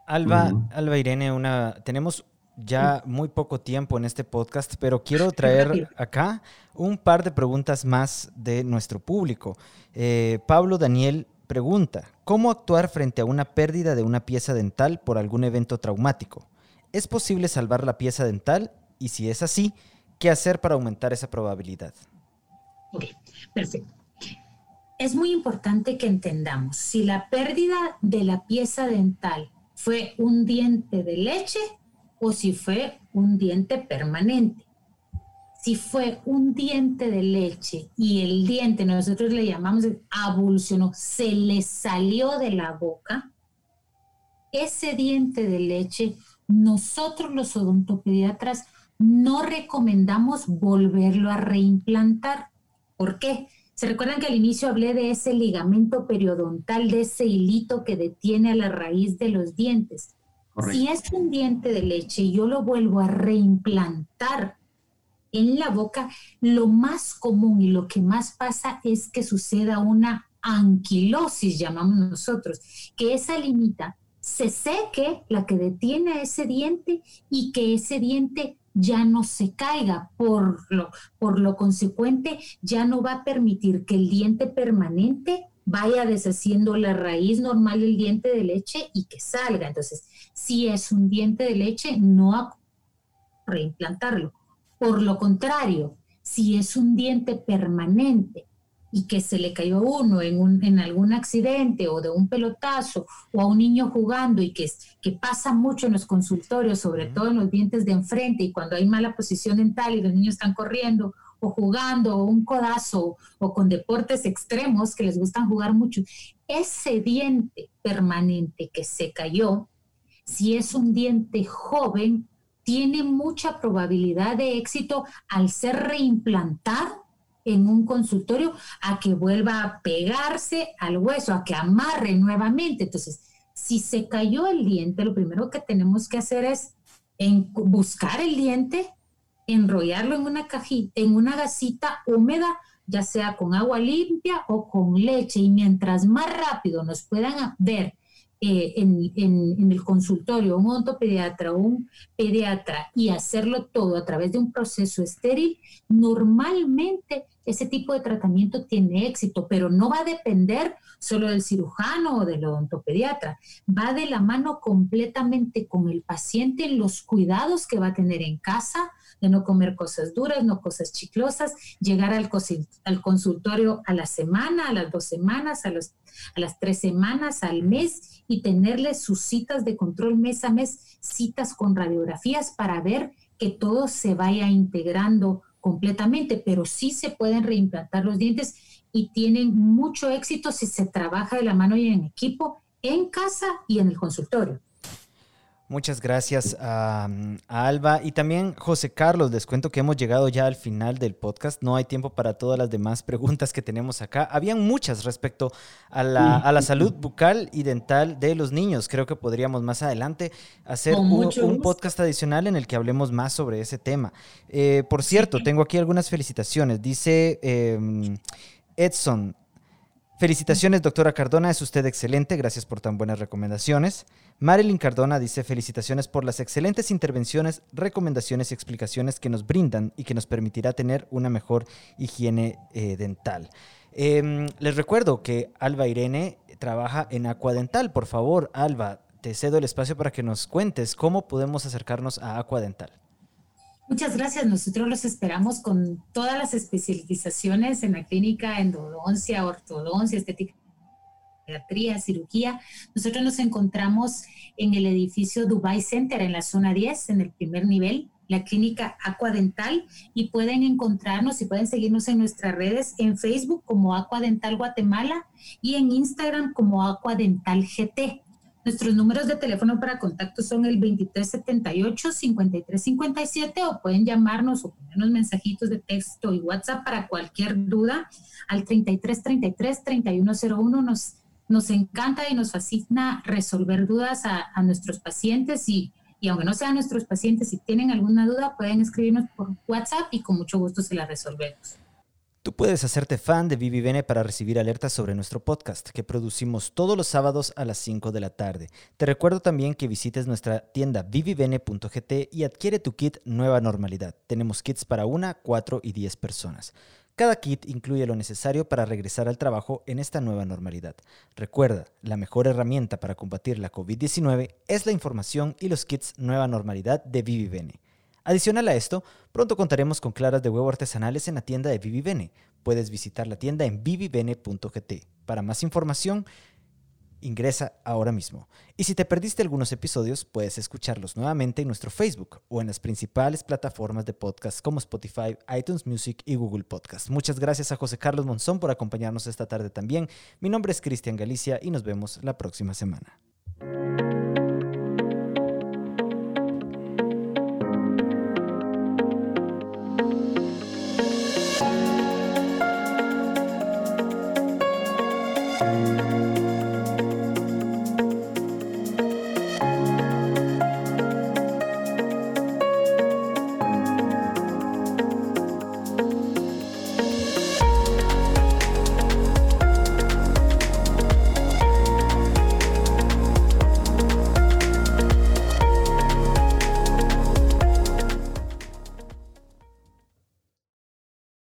Alba, Alba Irene, una, tenemos ya muy poco tiempo en este podcast, pero quiero traer acá un par de preguntas más de nuestro público. Eh, Pablo Daniel pregunta, ¿cómo actuar frente a una pérdida de una pieza dental por algún evento traumático? ¿Es posible salvar la pieza dental? Y si es así, ¿qué hacer para aumentar esa probabilidad? Ok, perfecto. Es muy importante que entendamos si la pérdida de la pieza dental fue un diente de leche o si fue un diente permanente. si fue un diente de leche y el diente, nosotros le llamamos abulsionó, se le salió de la boca, ese diente de leche, nosotros los odontopediatras no recomendamos volverlo a reimplantar. ¿Por qué? ¿Se recuerdan que al inicio hablé de ese ligamento periodontal, de ese hilito que detiene a la raíz de los dientes? Si es un diente de leche y yo lo vuelvo a reimplantar en la boca, lo más común y lo que más pasa es que suceda una anquilosis, llamamos nosotros, que esa limita se seque, la que detiene a ese diente, y que ese diente ya no se caiga. Por lo, por lo consecuente, ya no va a permitir que el diente permanente vaya deshaciendo la raíz normal del diente de leche y que salga. Entonces, si es un diente de leche, no reimplantarlo. Por lo contrario, si es un diente permanente y que se le cayó uno en, un, en algún accidente o de un pelotazo o a un niño jugando y que, que pasa mucho en los consultorios, sobre todo en los dientes de enfrente y cuando hay mala posición dental y los niños están corriendo o jugando o un codazo o con deportes extremos que les gustan jugar mucho, ese diente permanente que se cayó, si es un diente joven, tiene mucha probabilidad de éxito al ser reimplantado en un consultorio a que vuelva a pegarse al hueso, a que amarre nuevamente. Entonces, si se cayó el diente, lo primero que tenemos que hacer es en buscar el diente, enrollarlo en una cajita, en una gasita húmeda, ya sea con agua limpia o con leche. Y mientras más rápido nos puedan ver eh, en, el consultorio un odontopediatra o un pediatra y hacerlo todo a través de un proceso estéril, normalmente ese tipo de tratamiento tiene éxito, pero no va a depender solo del cirujano o del odontopediatra, va de la mano completamente con el paciente en los cuidados que va a tener en casa, de no comer cosas duras, no cosas chiclosas, llegar al, al consultorio a la semana, a las dos semanas, a, los, a las tres semanas, al mes y tenerle sus citas de control mes a mes, citas con radiografías para ver que todo se vaya integrando completamente, pero sí se pueden reimplantar los dientes y tienen mucho éxito si se trabaja de la mano y en equipo en casa y en el consultorio. Muchas gracias a, Alba y también José Carlos. Les cuento que hemos llegado ya al final del podcast. No hay tiempo para todas las demás preguntas que tenemos acá. Habían muchas respecto a la, salud bucal y dental de los niños. Creo que podríamos más adelante hacer un, podcast adicional en el que hablemos más sobre ese tema. Eh, por cierto, tengo aquí algunas felicitaciones. Dice em, Edson, Felicitaciones, doctora Cardona, es usted excelente, gracias por tan buenas recomendaciones. Marilyn Cardona dice felicitaciones por las excelentes intervenciones, recomendaciones y explicaciones que nos brindan y que nos permitirá tener una mejor higiene eh, dental. Em, les recuerdo que Alba Irene trabaja en Aquadental. Por favor, Alba, te cedo el espacio para que nos cuentes cómo podemos acercarnos a Aquadental. Muchas gracias. Nosotros los esperamos con todas las especializaciones en la clínica, endodoncia, ortodoncia, estética, pediatría, cirugía. Nosotros nos encontramos en el edificio Dubai Center, en la zona 10, en el primer nivel, la clínica Aquadental, y pueden encontrarnos y pueden seguirnos en nuestras redes en Facebook como Aquadental Guatemala y en Instagram como Aquadental GT. Nuestros números de teléfono para contacto son el 2378-5357 o pueden llamarnos o ponernos mensajitos de texto y WhatsApp para cualquier duda al 3333-3101. Nos, nos encanta y nos fascina resolver dudas a, nuestros pacientes y, y aunque no sean nuestros pacientes, si tienen alguna duda pueden escribirnos por WhatsApp y con mucho gusto se la resolvemos. Tú puedes hacerte fan de Vivivene para recibir alertas sobre nuestro podcast que producimos todos los sábados a las 5 de la tarde. Te recuerdo también que visites nuestra tienda vivivene.gt y adquiere tu kit Nueva Normalidad. Tenemos kits para una, cuatro y 10 personas. Cada kit incluye lo necesario para regresar al trabajo en esta nueva normalidad. Recuerda, la mejor herramienta para combatir la COVID-19 es la información y los kits Nueva Normalidad de Vivivene. Adicional a esto, pronto contaremos con claras de huevo artesanales en la tienda de Vivivene. Puedes visitar la tienda en vivivene.gt. Para más información Ingresa ahora mismo. Y si te perdiste algunos episodios, puedes escucharlos nuevamente en nuestro Facebook o en las principales plataformas de podcast como Spotify, iTunes Music y Google Podcast. Muchas gracias a José Carlos Monzón por acompañarnos esta tarde también. Mi nombre es Cristian Galicia y nos vemos la próxima semana.